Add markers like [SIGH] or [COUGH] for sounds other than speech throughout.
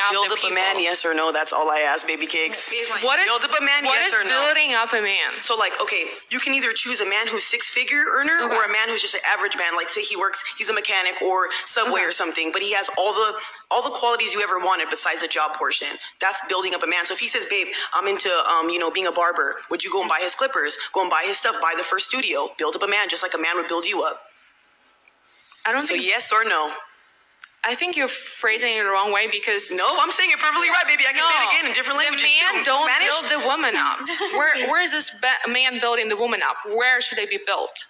out Build up people. a man, yes or no? That's all I ask, baby cakes. What is Build up a man, what yes is or no? building up a man? So like, okay, you can either choose a man who's six figure earner Okay. or a man who's just an average man. Like say he works, he's a mechanic or subway Okay. or something, but he has all the all the qualities you ever wanted besides the job portion. That's building up a man. So if he says, babe, I'm into um, you know, being a barber, would you go and buy his clippers? Go and buy his stuff, buy the first studio, build up a man just like a man would build you up. I don't So think yes or no? I think you're phrasing it the wrong way because No, I'm saying it perfectly right, baby. I can say it again in different languages the man too. don't Spanish. build the woman up. [LAUGHS] where where is this ba- man building the woman up? Where should they be built?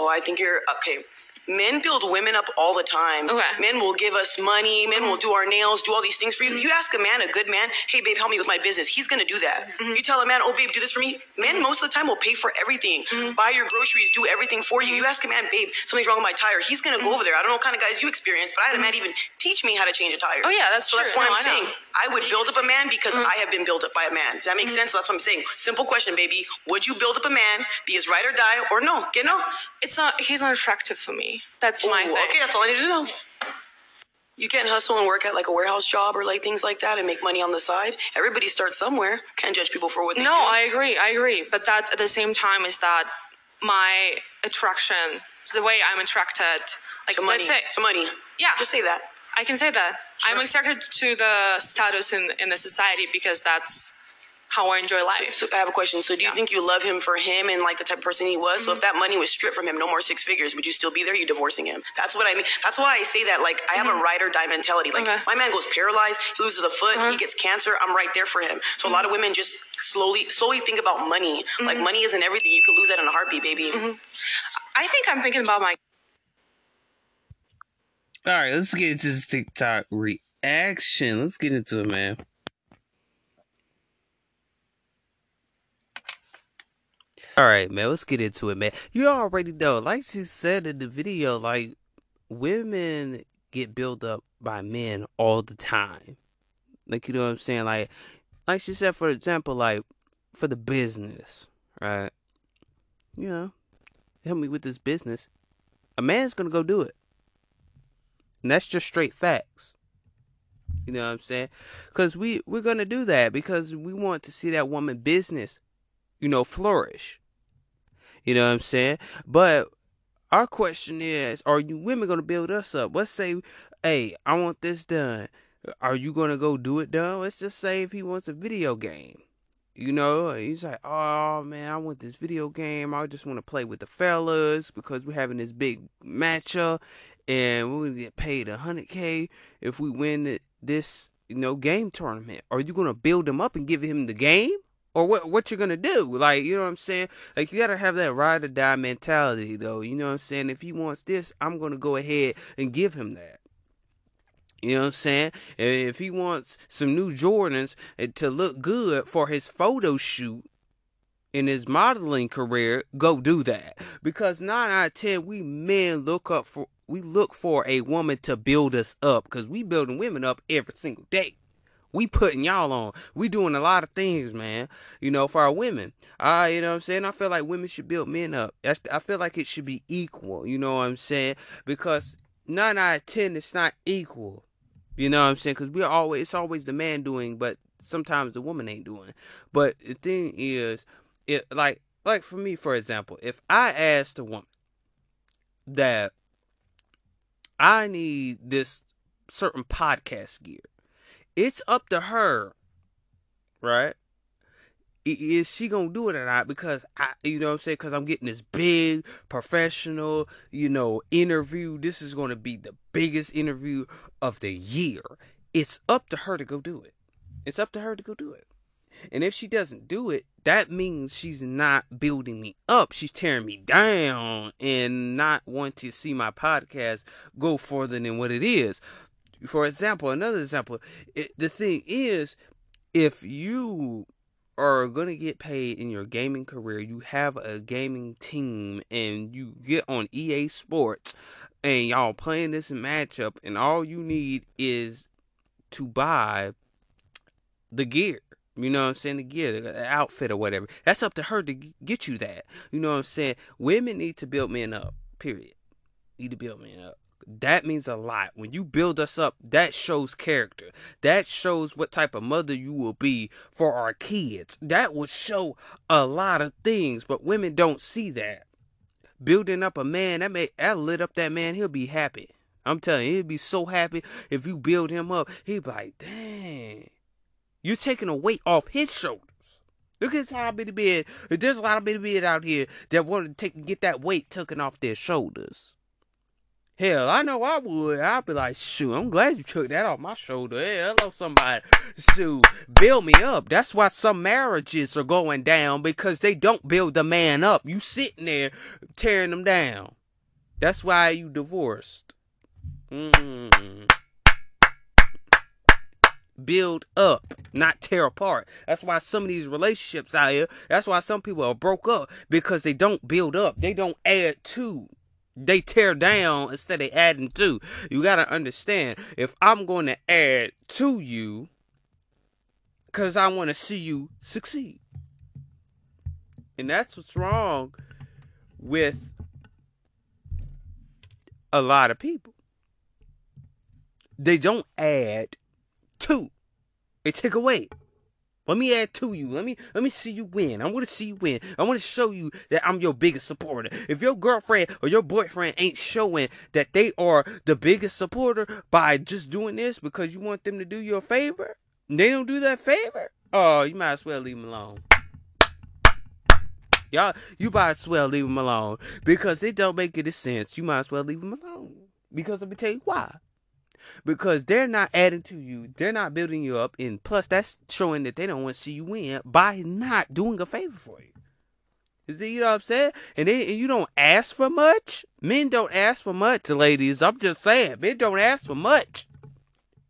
Oh, I think you're okay. Men build women up all the time. Okay. Mm-hmm. Men will give us money. Men will do our nails, do all these things for you. You ask a man, a good man, hey, babe, help me with my business. He's going to do that. Mm-hmm. You tell a man, oh, babe, do this for me. Men, most of the time, will pay for everything, Mm-hmm. buy your groceries, do everything for you. You ask a man, babe, something's wrong with my tire. He's going to Mm-hmm. go over there. I don't know what kind of guys you experience, but I had a man even teach me how to change a tire. Oh, yeah, that's So that's why No, I'm I. Mm-hmm. saying I would build up a man because I have been built up by a man. Does that make sense? So that's what I'm saying. Simple question, baby. Would you build up a man, be his ride or die, or no? Get no? It's not. He's not attractive for me. That's my Ooh, thing. Okay, that's all I need to know. You can't hustle and work at like a warehouse job or like things like that and make money on the side. Everybody starts somewhere. Can't judge people for what they No, do. I agree. I agree. But that's at the same time is that my attraction, the way I'm attracted. Like to money. let's say, To money. Yeah. Just say that. I can say that I'm attracted to the status in in the society because that's how I enjoy life. So I have a question. So do you think you love him for him and like the type of person he was? Mm-hmm. So if that money was stripped from him, no more six figures, would you still be there? You divorcing him? That's what I mean. That's why I say that. Like I have a ride or die mentality. Like Mm-hmm. Okay. my man goes paralyzed, he loses a foot, Uh-huh. he gets cancer. I'm right there for him. So a lot of Mm-hmm. women just slowly, slowly think about money. Like money isn't everything. You could lose that in a heartbeat, baby. Mm-hmm. I think I'm thinking about my All right, let's get into this TikTok reaction. Let's get into it, man. All right, man. Let's get into it, man. You already know, like she said in the video, like women get built up by men all the time. Like you know what I'm saying? Like, like she said, for example, like for the business, right? You know, help me with this business. A man's gonna go do it. And that's just straight facts. You know what I'm saying? Because we, we're to do that because we want to see that woman business, you know, flourish. You know what I'm saying? But our question is are you women to build us up? Let's say, hey, I want this done. Are you to go do it done? Let's just say if he wants a video game. You know, he's like, oh man, I want this video game. I just want to play with the fellas because we're having this big matchup and we're gonna get paid a hundred k if we win this, you know, game tournament. Are you gonna build him up and give him the game, or what? What you're gonna do? Like, you know what I'm saying? Like, you gotta have that ride or die mentality, though. You know what I'm saying? If he wants this, I'm gonna go ahead and give him that. You know what I'm saying? If he wants some new Jordans uh, to look good for his photo shoot in his modeling career, go do that. Because nine out of ten, we men look up for we look for a woman to build us up. Cause we building women up every single day. We putting y'all on. We doing a lot of things, man. You know, for our women. Uh, you know what I'm saying? I feel like women should build men up. I feel like it should be equal. You know what I'm saying? Because nine out of ten, it's not equal. You know what I'm saying? Because we're always it's always the man doing, but sometimes the woman ain't doing. But the thing is, it like like for me, for example, if I asked a woman that I need this certain podcast gear, it's up to her, right? Is she gonna do it or not? Because I, you know I'm saying? Because I'm getting this big professional, you know, interview. This is gonna be the biggest interview of the year. It's up to her to go do it. It's up to her to go do it. And if she doesn't do it, that means she's not building me up. She's tearing me down and not want to see my podcast go further than what it is. For example, another example, it, the thing is, if you are going to get paid in your gaming career, you have a gaming team and you get on EA Sports and y'all playing this matchup, and all you need is to buy the gear. You know what I'm saying? The gear, the outfit, or whatever. That's up to her to get you that. You know what I'm saying? Women need to build men up. Period. Need to build men up. That means a lot. When you build us up, that shows character. That shows what type of mother you will be for our kids. That will show a lot of things, but women don't see that. Building up a man, that may that lit up that man, he'll be happy. I'm telling you, he'll be so happy if you build him up. He'll be like, dang. You're taking a weight off his shoulders. Look at how many men. There's a lot of men out here that want to take get that weight taken off their shoulders. Hell, I know I would. I'd be like, shoot, I'm glad you took that off my shoulder. Hey, hello, somebody. Shoot, build me up. That's why some marriages are going down because they don't build the man up. You sitting there tearing them down. That's why you divorced. Mm build up, not tear apart. That's why some of these relationships out here, that's why some people are broke up because they don't build up. They don't add to. They tear down instead of adding to. You got to understand if I'm going to add to you cuz I want to see you succeed. And that's what's wrong with a lot of people. They don't add to, They take away. Let me add to you. Let me let me see you win. I want to see you win. I want to show you that I'm your biggest supporter. If your girlfriend or your boyfriend ain't showing that they are the biggest supporter by just doing this because you want them to do you a favor, they don't do that favor. Oh, you might as well leave them alone. Y'all, you might as well leave them alone because it don't make any sense. You might as well leave them alone because let me tell you why because they're not adding to you, they're not building you up, and plus that's showing that they don't want to see you win by not doing a favor for you. Is that you know what I'm saying? And, they, and you don't ask for much. Men don't ask for much, ladies. I'm just saying, men don't ask for much.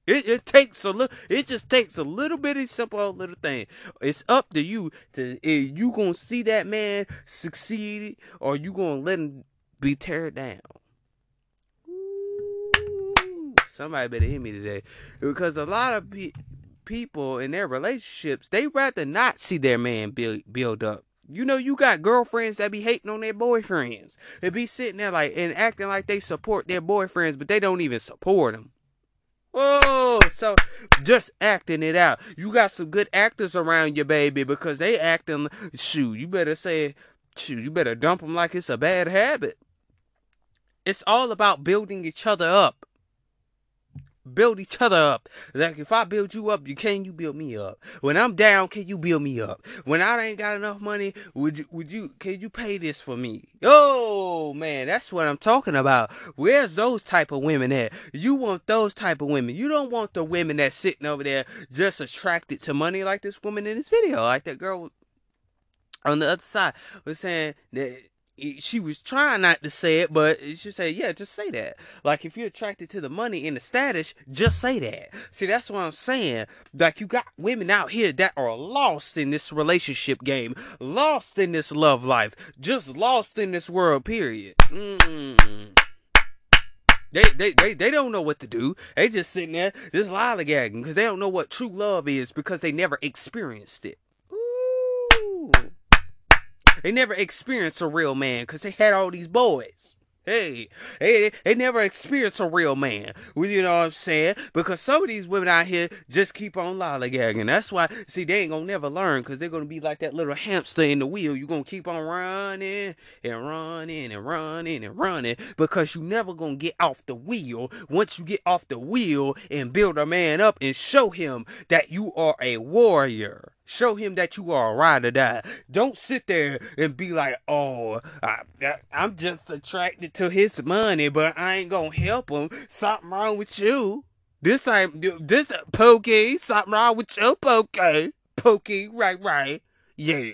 It, it takes a little. It just takes a little bitty simple little thing. It's up to you to you gonna see that man succeed or you gonna let him be teared down somebody better hit me today because a lot of pe- people in their relationships they rather not see their man build build up. You know, you got girlfriends that be hating on their boyfriends. They be sitting there like and acting like they support their boyfriends, but they don't even support them. Oh, so just acting it out. You got some good actors around you, baby, because they acting. Shoot, you better say, shoot, you better dump them like it's a bad habit. It's all about building each other up build each other up. Like if I build you up, you can you build me up. When I'm down, can you build me up? When I ain't got enough money, would you would you can you pay this for me? Oh man, that's what I'm talking about. Where's those type of women at? You want those type of women. You don't want the women that's sitting over there just attracted to money like this woman in this video, like that girl on the other side was saying that she was trying not to say it, but she said, "Yeah, just say that." Like if you're attracted to the money and the status, just say that. See, that's what I'm saying. Like you got women out here that are lost in this relationship game, lost in this love life, just lost in this world. Period. Mm. They, they, they, they don't know what to do. They just sitting there just lollygagging because they don't know what true love is because they never experienced it. They never experienced a real man because they had all these boys. Hey, hey, they never experienced a real man. You know what I'm saying? Because some of these women out here just keep on lollygagging. That's why, see, they ain't gonna never learn because they're gonna be like that little hamster in the wheel. You're gonna keep on running and running and running and running because you never gonna get off the wheel. Once you get off the wheel and build a man up and show him that you are a warrior. Show him that you are a ride or die. Don't sit there and be like, oh, I, am just attracted to his money, but I ain't gonna help him. Something wrong with you. This ain't this Pokey. Something wrong with you, Pokey. Pokey, right, right. Yeah.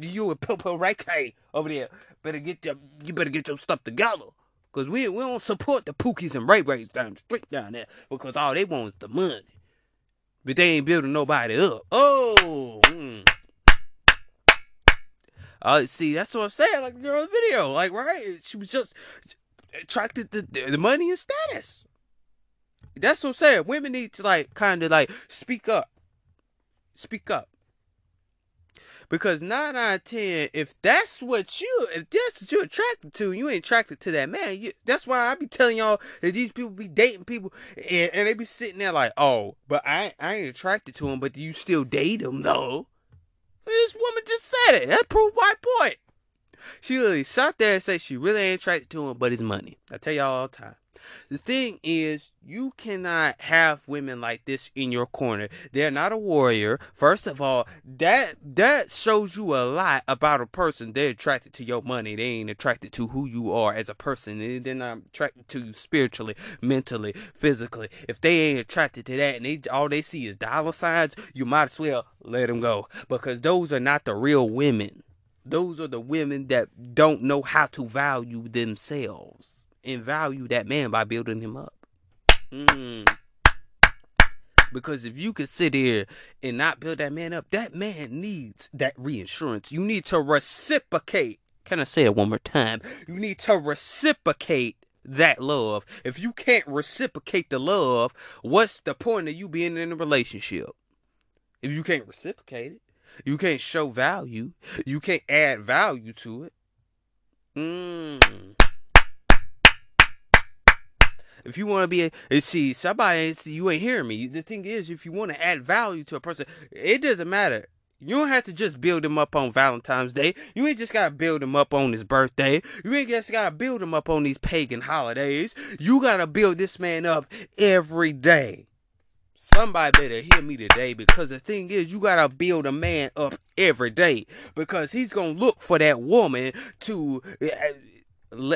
You and Popo right K over there. Better get your you better get your stuff together. Cause we we don't support the Pookies and Ray Rays down the street down there because all they want is the money but they ain't building nobody up. Oh, mm. uh, see, that's what I'm saying. Like the girl video, like right, she was just attracted to the money and status. That's what I'm saying. Women need to like kind of like speak up, speak up, Because nine out of ten, if that's what you, if that's what you're attracted to, you ain't attracted to that man. You, that's why I be telling y'all that these people be dating people, and, and they be sitting there like, oh, but I, I ain't attracted to him, but you still date him though. This woman just said it. That proved my point. She literally sat there and said she really ain't attracted to him, but his money. I tell y'all all the time. The thing is, you cannot have women like this in your corner. They're not a warrior. First of all, that that shows you a lot about a person. They're attracted to your money. They ain't attracted to who you are as a person. They're not attracted to you spiritually, mentally, physically. If they ain't attracted to that and they all they see is dollar signs, you might as well let them go because those are not the real women. Those are the women that don't know how to value themselves and value that man by building him up. Mm. Because if you could sit here and not build that man up, that man needs that reinsurance. You need to reciprocate. Can I say it one more time? You need to reciprocate that love. If you can't reciprocate the love, what's the point of you being in a relationship? If you can't reciprocate it, you can't show value, you can't add value to it. Mm. If you want to be, a, see, somebody, you ain't hearing me. The thing is, if you want to add value to a person, it doesn't matter. You don't have to just build him up on Valentine's Day. You ain't just gotta build him up on his birthday. You ain't just gotta build him up on these pagan holidays. You gotta build this man up every day. Somebody better hear me today because the thing is, you gotta build a man up every day because he's gonna look for that woman to. Uh,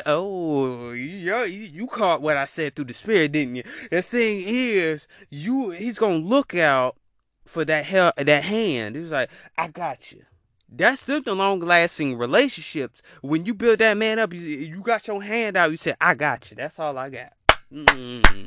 Oh, you, you caught what I said through the spirit, didn't you? The thing is, you he's gonna look out for that hell, that hand. He's like, I got you. That's the long lasting relationships. When you build that man up, you, you got your hand out. You say, I got you. That's all I got. Mm-hmm.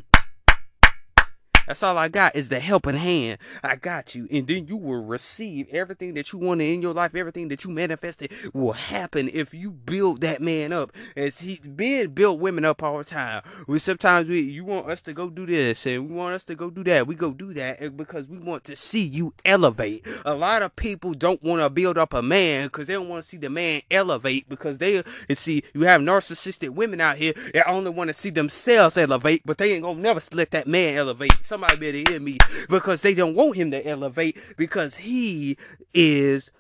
That's all I got is the helping hand. I got you. And then you will receive everything that you wanted in your life, everything that you manifested will happen if you build that man up. As he being built women up all the time. We sometimes we you want us to go do this and we want us to go do that. We go do that because we want to see you elevate. A lot of people don't want to build up a man because they don't want to see the man elevate because they and see you have narcissistic women out here that only want to see themselves elevate, but they ain't gonna never let that man elevate somebody better hear me because they don't want him to elevate because he is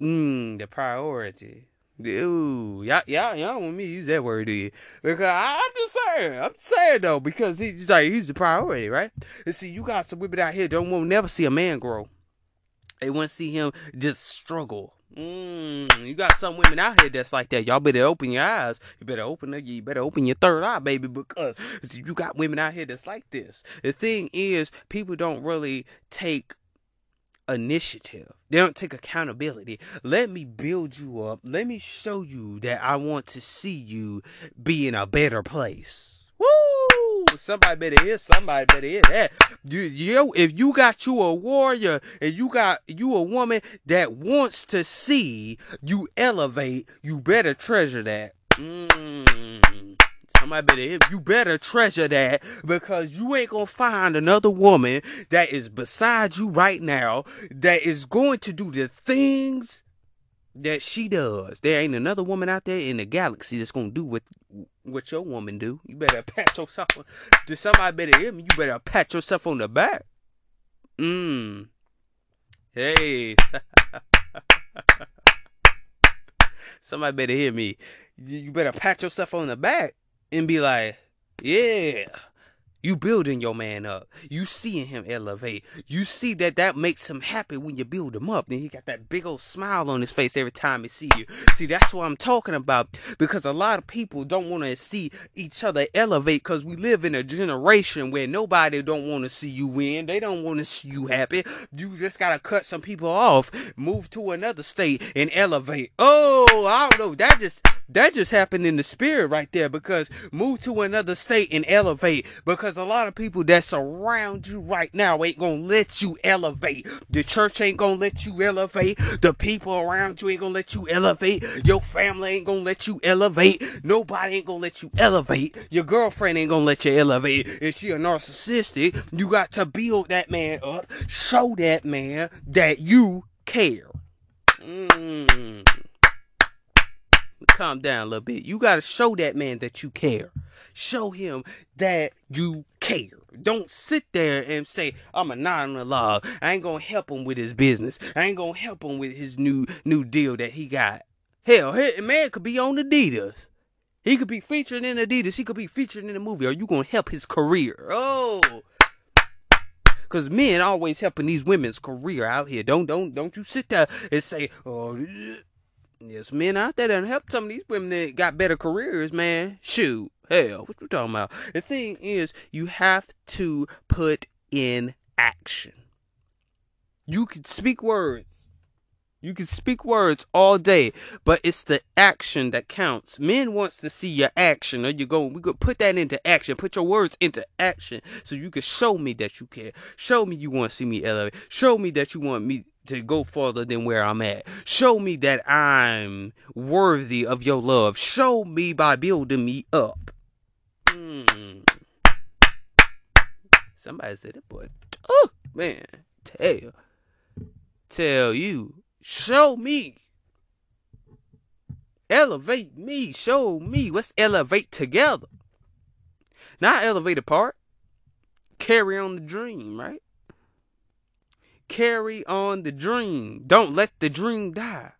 mm, the priority. Ooh, y'all, y'all, y'all want me to use that word, do you? Because I, am just saying, I'm saying though, because he's like he's the priority, right? And see, you got some women out here don't want never see a man grow. They want to see him just struggle. Mm, you got some women out here that's like that. Y'all better open your eyes. You better open it. You better open your third eye, baby, because you got women out here that's like this. The thing is, people don't really take initiative. They don't take accountability. Let me build you up. Let me show you that I want to see you be in a better place. Woo! Somebody better hear. Somebody better hear that. You, you, if you got you a warrior and you got you a woman that wants to see you elevate, you better treasure that. Mm. Somebody better hear. You better treasure that because you ain't gonna find another woman that is beside you right now that is going to do the things that she does. There ain't another woman out there in the galaxy that's gonna do what what your woman do. You better [LAUGHS] pat yourself. To somebody better hear me. You better pat yourself on the back. Mmm. Hey. [LAUGHS] somebody better hear me. You better pat yourself on the back and be like, yeah. You building your man up. You seeing him elevate. You see that that makes him happy when you build him up. Then he got that big old smile on his face every time he see you. See, that's what I'm talking about. Because a lot of people don't want to see each other elevate because we live in a generation where nobody don't want to see you win. They don't want to see you happy. You just got to cut some people off, move to another state and elevate. Oh, I don't know. That just that just happened in the spirit right there because move to another state and elevate because a lot of people that surround you right now ain't gonna let you elevate. The church ain't gonna let you elevate. The people around you ain't gonna let you elevate. Your family ain't gonna let you elevate. Nobody ain't gonna let you elevate. Your girlfriend ain't gonna let you elevate. If she a narcissistic, you got to build that man up. Show that man that you care. Mm. Calm down a little bit. You gotta show that man that you care. Show him that you care. Don't sit there and say, I'm a non log. I ain't gonna help him with his business. I ain't gonna help him with his new new deal that he got. Hell, a man could be on Adidas. He could be featured in Adidas. He could be featured in a movie. Are you gonna help his career? Oh, because men always helping these women's career out here. Don't don't don't you sit there and say, oh, yes, men out there that help some of these women that got better careers, man. Shoot, hell, what you talking about? The thing is, you have to put in action. You can speak words you can speak words all day, but it's the action that counts. Men wants to see your action, or you go. We could put that into action. Put your words into action, so you can show me that you care. Show me you want to see me elevate. Show me that you want me to go further than where I'm at. Show me that I'm worthy of your love. Show me by building me up. Mm. Somebody said it, boy. Oh man, tell, tell you Show me. Elevate me. Show me. Let's elevate together. Not elevate apart. Carry on the dream, right? Carry on the dream. Don't let the dream die.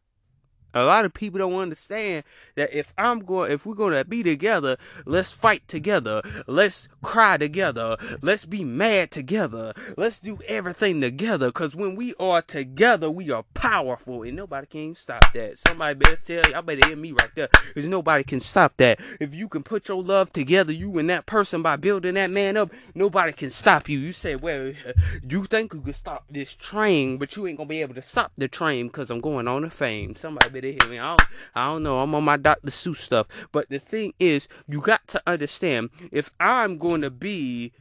A lot of people don't understand that if I'm going, if we're going to be together, let's fight together. Let's cry together. Let's be mad together. Let's do everything together. Cause when we are together, we are powerful, and nobody can stop that. Somebody better tell y'all better hear me right there, cause nobody can stop that. If you can put your love together, you and that person by building that man up, nobody can stop you. You say, well, [LAUGHS] you think you can stop this train, but you ain't gonna be able to stop the train, cause I'm going on to fame. Somebody better hear me. I don't, I don't know. I'm on my Dr. Seuss stuff. But the thing is, you got to understand if I'm going to be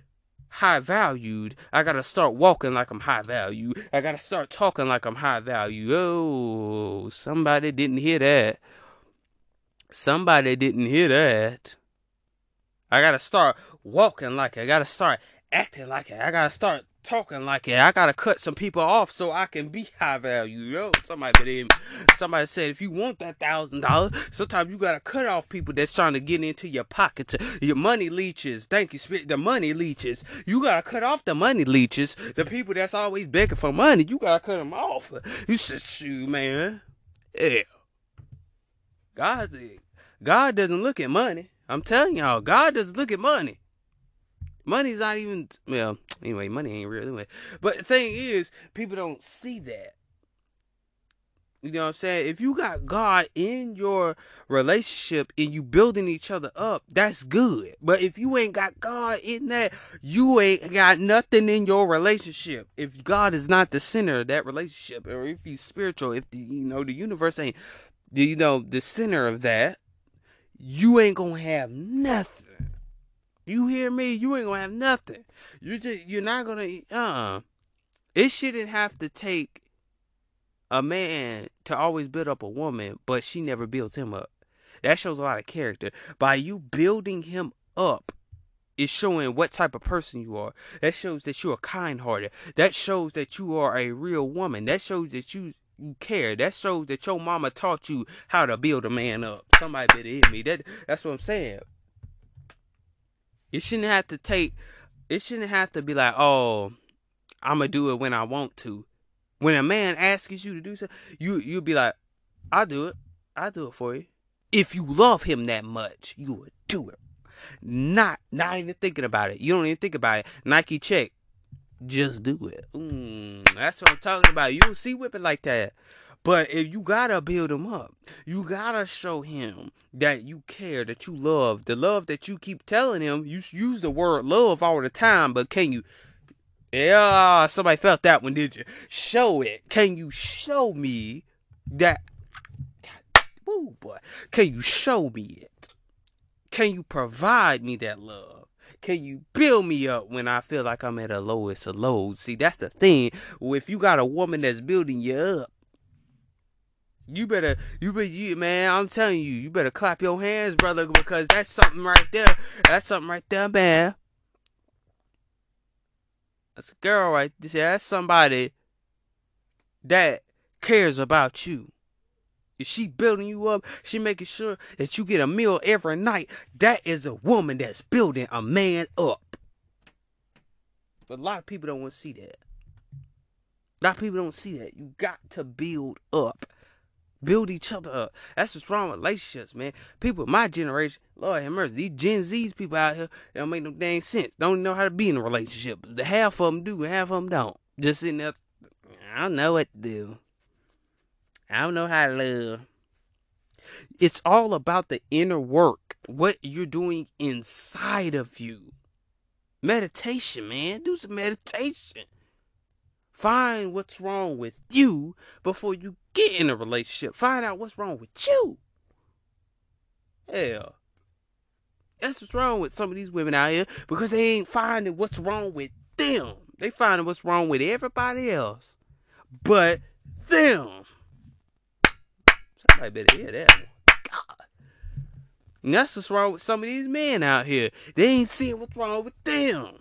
high valued, I gotta start walking like I'm high value. I gotta start talking like I'm high value. Oh, somebody didn't hear that. Somebody didn't hear that. I gotta start walking like it. I gotta start acting like it. I gotta start talking like it. I gotta cut some people off so I can be [LAUGHS] high value. Yo, somebody somebody said if you want that thousand dollars, sometimes you gotta cut off people that's trying to get into your pockets. Your money leeches. Thank you, Spirit. The money leeches. You gotta cut off the money leeches. The people that's always begging for money. You gotta cut them off. You said, shoot, man. Yeah. God, God doesn't look at money. I'm telling y'all, God doesn't look at money. Money's not even well. [TSK] Anyway, money ain't real anyway. But the thing is, people don't see that. You know what I'm saying? If you got God in your relationship and you building each other up, that's good. But if you ain't got God in that, you ain't got nothing in your relationship. If God is not the center of that relationship, or if he's spiritual, if the you know the universe ain't you know the center of that, you ain't gonna have nothing. You hear me? You ain't gonna have nothing. You just you're not gonna uh it shouldn't have to take a man to always build up a woman, but she never builds him up. That shows a lot of character. By you building him up, is showing what type of person you are. That shows that you are kind hearted. That shows that you are a real woman. That shows that you you care. That shows that your mama taught you how to build a man up. Somebody better hit me. That that's what I'm saying. It shouldn't have to take. It shouldn't have to be like, oh, I'm gonna do it when I want to. When a man asks you to do something, you you'll be like, I'll do it. I'll do it for you. If you love him that much, you would do it. Not not even thinking about it. You don't even think about it. Nike check. Just do it. Mm, that's what I'm talking about. You see whipping like that. But if you gotta build him up, you gotta show him that you care, that you love, the love that you keep telling him. You use the word love all the time, but can you? Yeah, somebody felt that one, did you? Show it. Can you show me that? Woo, boy. Can you show me it? Can you provide me that love? Can you build me up when I feel like I'm at a lowest of lows? See, that's the thing. If you got a woman that's building you up, you better, you better, you, man. I'm telling you, you better clap your hands, brother, because that's something right there. That's something right there, man. That's a girl right there. That's somebody that cares about you. If she building you up, she making sure that you get a meal every night. That is a woman that's building a man up. But a lot of people don't want to see that. A lot of people don't see that. You got to build up. Build each other up. That's what's wrong with relationships, man. People my generation, Lord have mercy, these Gen Z's people out here, they don't make no dang sense. Don't know how to be in a relationship. The half of them do, half of them don't. Just sitting there, I don't know what to do. I don't know how to love. It's all about the inner work, what you're doing inside of you. Meditation, man. Do some meditation. Find what's wrong with you before you get in a relationship. Find out what's wrong with you. Hell. That's what's wrong with some of these women out here because they ain't finding what's wrong with them. They finding what's wrong with everybody else but them. Somebody better hear that. God. And that's what's wrong with some of these men out here. They ain't seeing what's wrong with them.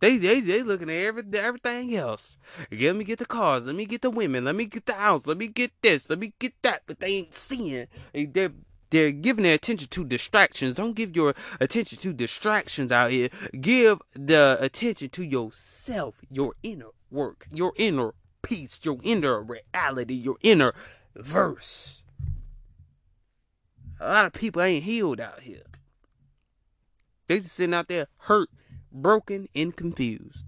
They they they looking at every, everything else. Let me get the cars. Let me get the women. Let me get the house. Let me get this. Let me get that. But they ain't seeing. They're they're giving their attention to distractions. Don't give your attention to distractions out here. Give the attention to yourself, your inner work, your inner peace, your inner reality, your inner verse. A lot of people ain't healed out here. They just sitting out there hurt, broken, and confused.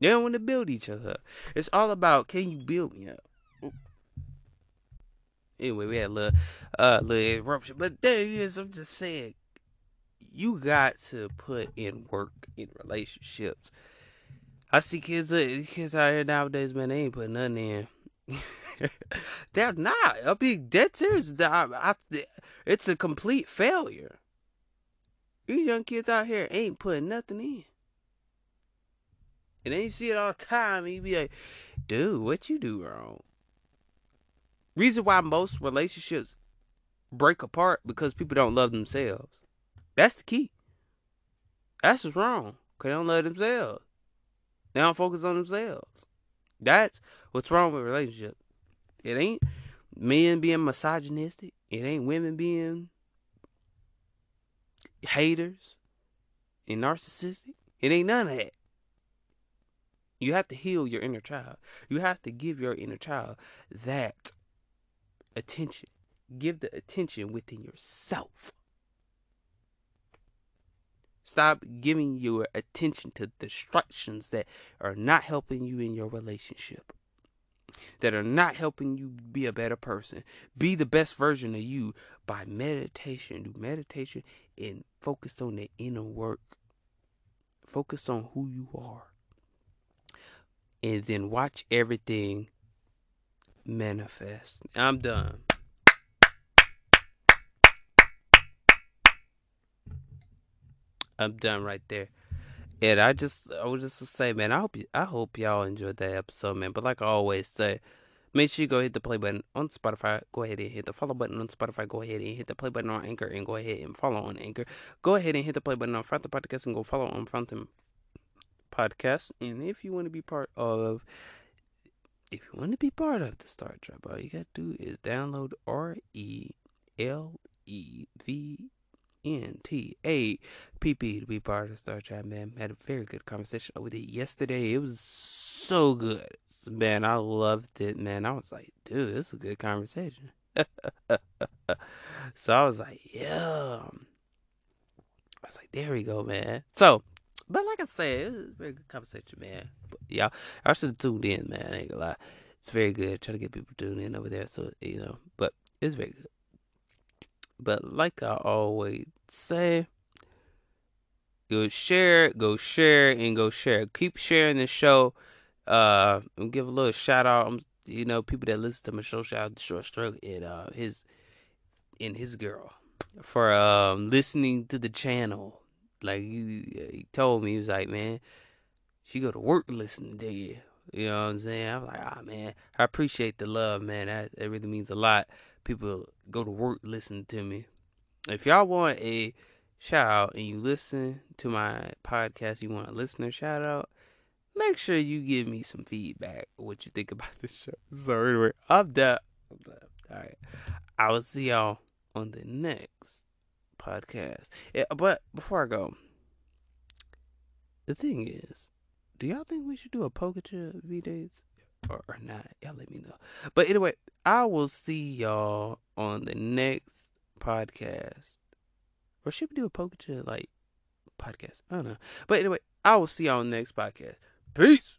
They don't want to build each other up. It's all about can you build me up? Anyway, we had a little, uh, little interruption, but there is. I'm just saying, you got to put in work in relationships. I see kids, uh, kids out here nowadays, man. They ain't putting nothing in. [LAUGHS] They're not. I'll be dead serious. I, I, it's a complete failure. These young kids out here ain't putting nothing in. And then you see it all the time, and you be like, dude, what you do wrong? Reason why most relationships break apart because people don't love themselves. That's the key. That's what's wrong. Cause they don't love themselves. They don't focus on themselves. That's what's wrong with relationships. It ain't men being misogynistic. It ain't women being haters and narcissistic. It ain't none of that. You have to heal your inner child. You have to give your inner child that attention. Give the attention within yourself. Stop giving your attention to distractions that are not helping you in your relationship, that are not helping you be a better person. Be the best version of you by meditation. Do meditation and focus on the inner work. Focus on who you are. And then watch everything manifest. I'm done. I'm done right there. And I just I was just to say, man, I hope you, I hope y'all enjoyed that episode, man. But like I always say, make sure you go hit the play button on Spotify. Go ahead and hit the follow button on Spotify. Go ahead and hit the play button on Anchor and go ahead and follow on Anchor. Go ahead and hit the play button on the Podcast and go follow on the Podcast. And if you want to be part of if you want to be part of the Star Trek, all you gotta do is download R E L E V N T A P P to be part of the Star Trek, man. Had a very good conversation with it yesterday. It was so good. Man, I loved it, man. I was like, dude, this is a good conversation. [LAUGHS] so I was like, yeah. I was like, there we go, man. So, but like I said, it was a very good conversation, man. But y'all, I should have tuned in, man. I ain't gonna lie. It's very good. Try to get people tuned in over there, so you know. But it's very good. But like I always say, go share, go share, and go share. Keep sharing the show. Uh, and give a little shout out. Um, you know, people that listen to my show, shout out to Short Stroke and uh his and his girl for um listening to the channel. Like he, he told me, he was like, man, she go to work listening to you. You know what I'm saying? I'm like, ah, man, I appreciate the love, man. That, that really means a lot. People go to work listening to me. If y'all want a shout out and you listen to my podcast, you want a listener shout out, make sure you give me some feedback what you think about [LAUGHS] this show. So anyway, I'm done. I'm done. All right. I will see y'all on the next podcast. Yeah, but before I go, the thing is, do y'all think we should do a Pogacha V days or, not? Y'all let me know. But anyway, I will see y'all on the next podcast. Or should we do a Pogacha like podcast? I don't know. But anyway, I will see y'all on the next podcast. Peace.